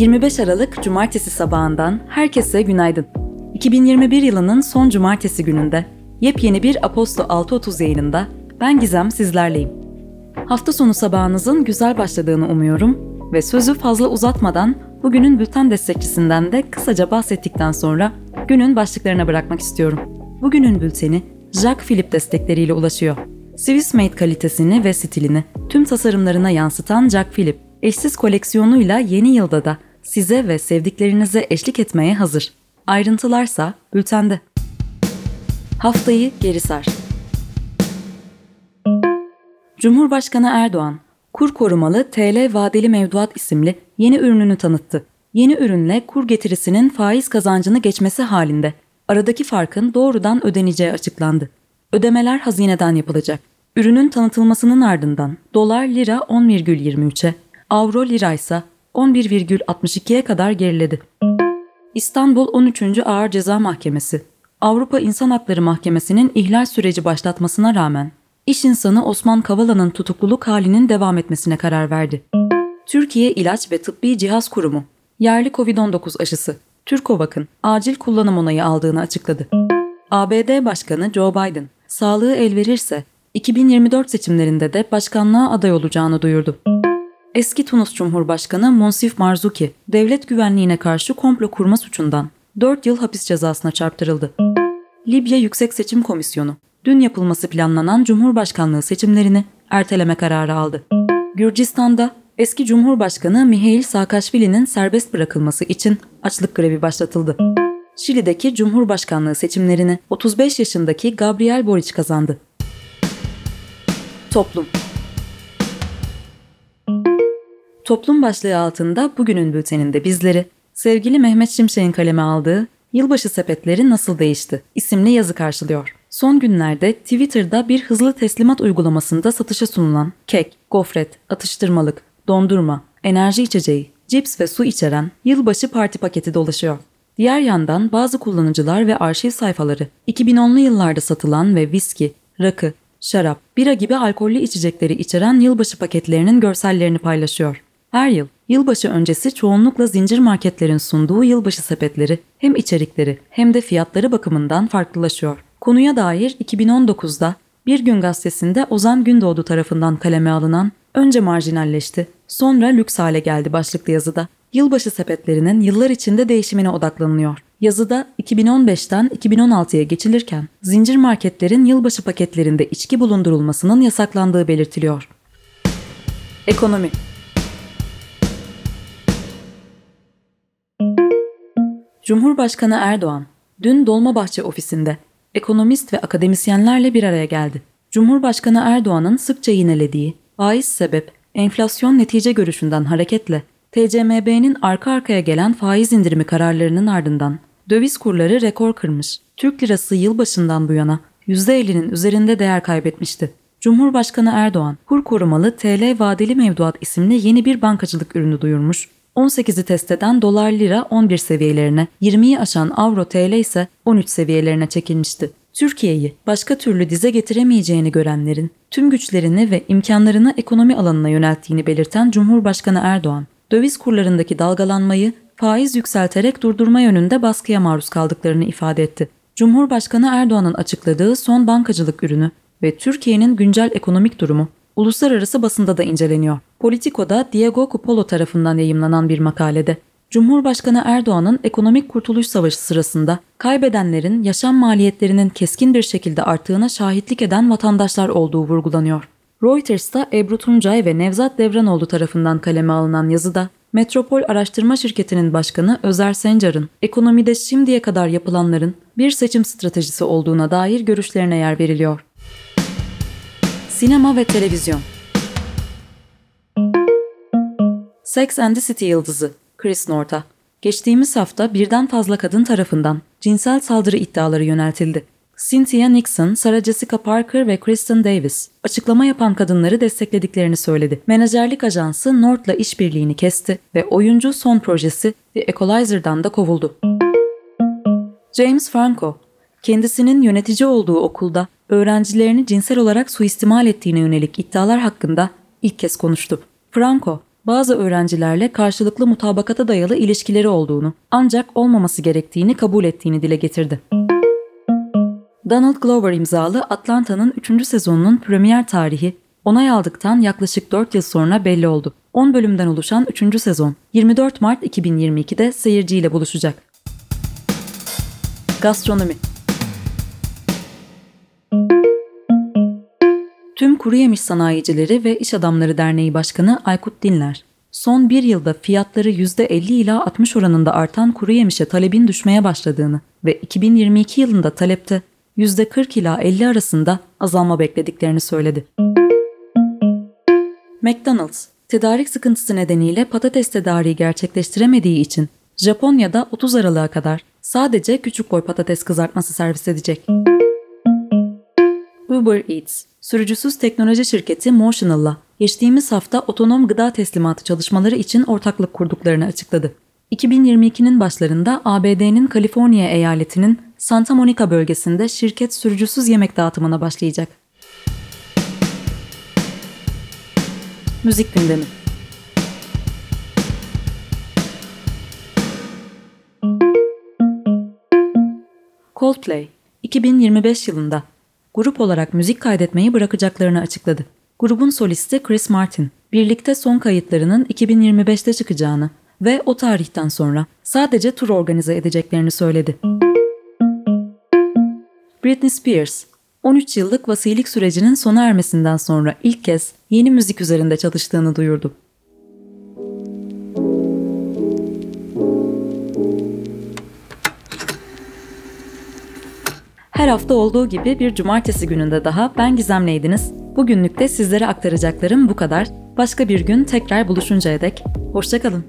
25 Aralık Cumartesi sabahından herkese günaydın. 2021 yılının son cumartesi gününde yepyeni bir Aposto 6.30 yayınında ben Gizem sizlerleyim. Hafta sonu sabahınızın güzel başladığını umuyorum ve sözü fazla uzatmadan bugünün bülten destekçisinden de kısaca bahsettikten sonra günün başlıklarına bırakmak istiyorum. Bugünün bülteni Jacques Philippe destekleriyle ulaşıyor. Swiss Made kalitesini ve stilini tüm tasarımlarına yansıtan Jacques Philippe, eşsiz koleksiyonuyla yeni yılda da size ve sevdiklerinize eşlik etmeye hazır. Ayrıntılarsa bültende. Haftayı geri sar. Cumhurbaşkanı Erdoğan, kur korumalı TL vadeli mevduat isimli yeni ürününü tanıttı. Yeni ürünle kur getirisinin faiz kazancını geçmesi halinde aradaki farkın doğrudan ödeneceği açıklandı. Ödemeler hazineden yapılacak. Ürünün tanıtılmasının ardından dolar lira 10,23'e, avro lira ise 11,62'ye kadar geriledi. İstanbul 13. Ağır Ceza Mahkemesi, Avrupa İnsan Hakları Mahkemesi'nin ihlal süreci başlatmasına rağmen iş insanı Osman Kavala'nın tutukluluk halinin devam etmesine karar verdi. Türkiye İlaç ve Tıbbi Cihaz Kurumu, yerli COVID-19 aşısı Türkovak'ın acil kullanım onayı aldığını açıkladı. ABD Başkanı Joe Biden, sağlığı el verirse 2024 seçimlerinde de başkanlığa aday olacağını duyurdu. Eski Tunus Cumhurbaşkanı Monsif Marzuki, devlet güvenliğine karşı komplo kurma suçundan 4 yıl hapis cezasına çarptırıldı. Libya Yüksek Seçim Komisyonu, dün yapılması planlanan Cumhurbaşkanlığı seçimlerini erteleme kararı aldı. Gürcistan'da eski Cumhurbaşkanı Mihail Saakashvili'nin serbest bırakılması için açlık grevi başlatıldı. Şili'deki Cumhurbaşkanlığı seçimlerini 35 yaşındaki Gabriel Boric kazandı. Toplum Toplum başlığı altında bugünün bülteninde bizleri sevgili Mehmet Şimşek'in kaleme aldığı Yılbaşı sepetleri nasıl değişti isimli yazı karşılıyor. Son günlerde Twitter'da bir hızlı teslimat uygulamasında satışa sunulan kek, gofret, atıştırmalık, dondurma, enerji içeceği, cips ve su içeren yılbaşı parti paketi dolaşıyor. Diğer yandan bazı kullanıcılar ve arşiv sayfaları 2010'lu yıllarda satılan ve viski, rakı, şarap, bira gibi alkollü içecekleri içeren yılbaşı paketlerinin görsellerini paylaşıyor. Her yıl yılbaşı öncesi çoğunlukla zincir marketlerin sunduğu yılbaşı sepetleri hem içerikleri hem de fiyatları bakımından farklılaşıyor. Konuya dair 2019'da Bir Gün gazetesinde Ozan Gündoğdu tarafından kaleme alınan önce marjinalleşti, sonra lüks hale geldi başlıklı yazıda. Yılbaşı sepetlerinin yıllar içinde değişimine odaklanılıyor. Yazıda 2015'ten 2016'ya geçilirken zincir marketlerin yılbaşı paketlerinde içki bulundurulmasının yasaklandığı belirtiliyor. Ekonomi Cumhurbaşkanı Erdoğan dün Dolmabahçe ofisinde ekonomist ve akademisyenlerle bir araya geldi. Cumhurbaşkanı Erdoğan'ın sıkça yinelediği faiz sebep, enflasyon netice görüşünden hareketle TCMB'nin arka arkaya gelen faiz indirimi kararlarının ardından döviz kurları rekor kırmış. Türk lirası yılbaşından bu yana %50'nin üzerinde değer kaybetmişti. Cumhurbaşkanı Erdoğan, kur korumalı TL vadeli mevduat isimli yeni bir bankacılık ürünü duyurmuş. 18'i test eden dolar lira 11 seviyelerine, 20'yi aşan avro TL ise 13 seviyelerine çekilmişti. Türkiye'yi başka türlü dize getiremeyeceğini görenlerin tüm güçlerini ve imkanlarını ekonomi alanına yönelttiğini belirten Cumhurbaşkanı Erdoğan, döviz kurlarındaki dalgalanmayı faiz yükselterek durdurma yönünde baskıya maruz kaldıklarını ifade etti. Cumhurbaşkanı Erdoğan'ın açıkladığı son bankacılık ürünü ve Türkiye'nin güncel ekonomik durumu uluslararası basında da inceleniyor. Politico'da Diego Cupolo tarafından yayımlanan bir makalede Cumhurbaşkanı Erdoğan'ın ekonomik kurtuluş savaşı sırasında kaybedenlerin yaşam maliyetlerinin keskin bir şekilde arttığına şahitlik eden vatandaşlar olduğu vurgulanıyor. Reuters'ta Ebru Tuncay ve Nevzat Devranoğlu tarafından kaleme alınan yazıda Metropol Araştırma Şirketi'nin başkanı Özer Sencar'ın ekonomide şimdiye kadar yapılanların bir seçim stratejisi olduğuna dair görüşlerine yer veriliyor. Sinema ve televizyon Sex and the City yıldızı Chris North'a geçtiğimiz hafta birden fazla kadın tarafından cinsel saldırı iddiaları yöneltildi. Cynthia Nixon, Sarah Jessica Parker ve Kristen Davis açıklama yapan kadınları desteklediklerini söyledi. Menajerlik ajansı North'la işbirliğini kesti ve oyuncu son projesi The Equalizer'dan da kovuldu. James Franco, kendisinin yönetici olduğu okulda öğrencilerini cinsel olarak suistimal ettiğine yönelik iddialar hakkında ilk kez konuştu. Franco, Bazı öğrencilerle karşılıklı mutabakata dayalı ilişkileri olduğunu, ancak olmaması gerektiğini kabul ettiğini dile getirdi. Donald Glover imzalı Atlanta'nın 3. sezonunun premier tarihi onay aldıktan yaklaşık 4 yıl sonra belli oldu. 10 bölümden oluşan 3. sezon 24 Mart 2022'de seyirciyle buluşacak. Gastronomi Tüm Kuru Yemiş Sanayicileri ve İş Adamları Derneği Başkanı Aykut Dinler, son bir yılda fiyatları %50 ila 60 oranında artan kuru yemişe talebin düşmeye başladığını ve 2022 yılında talepte %40 ila 50 arasında azalma beklediklerini söyledi. McDonald's, tedarik sıkıntısı nedeniyle patates tedariği gerçekleştiremediği için Japonya'da 30 Aralık'a kadar sadece küçük boy patates kızartması servis edecek. Uber Eats, sürücüsüz teknoloji şirketi Motional'la geçtiğimiz hafta otonom gıda teslimatı çalışmaları için ortaklık kurduklarını açıkladı. 2022'nin başlarında ABD'nin Kaliforniya eyaletinin Santa Monica bölgesinde şirket sürücüsüz yemek dağıtımına başlayacak. Müzik gündemi Coldplay 2025 yılında grup olarak müzik kaydetmeyi bırakacaklarını açıkladı. Grubun solisti Chris Martin, birlikte son kayıtlarının 2025'te çıkacağını ve o tarihten sonra sadece tur organize edeceklerini söyledi. Britney Spears, 13 yıllık vasilik sürecinin sona ermesinden sonra ilk kez yeni müzik üzerinde çalıştığını duyurdu. Her hafta olduğu gibi bir cumartesi gününde daha ben Gizem'leydiniz. Bugünlük de sizlere aktaracaklarım bu kadar. Başka bir gün tekrar buluşuncaya dek hoşçakalın.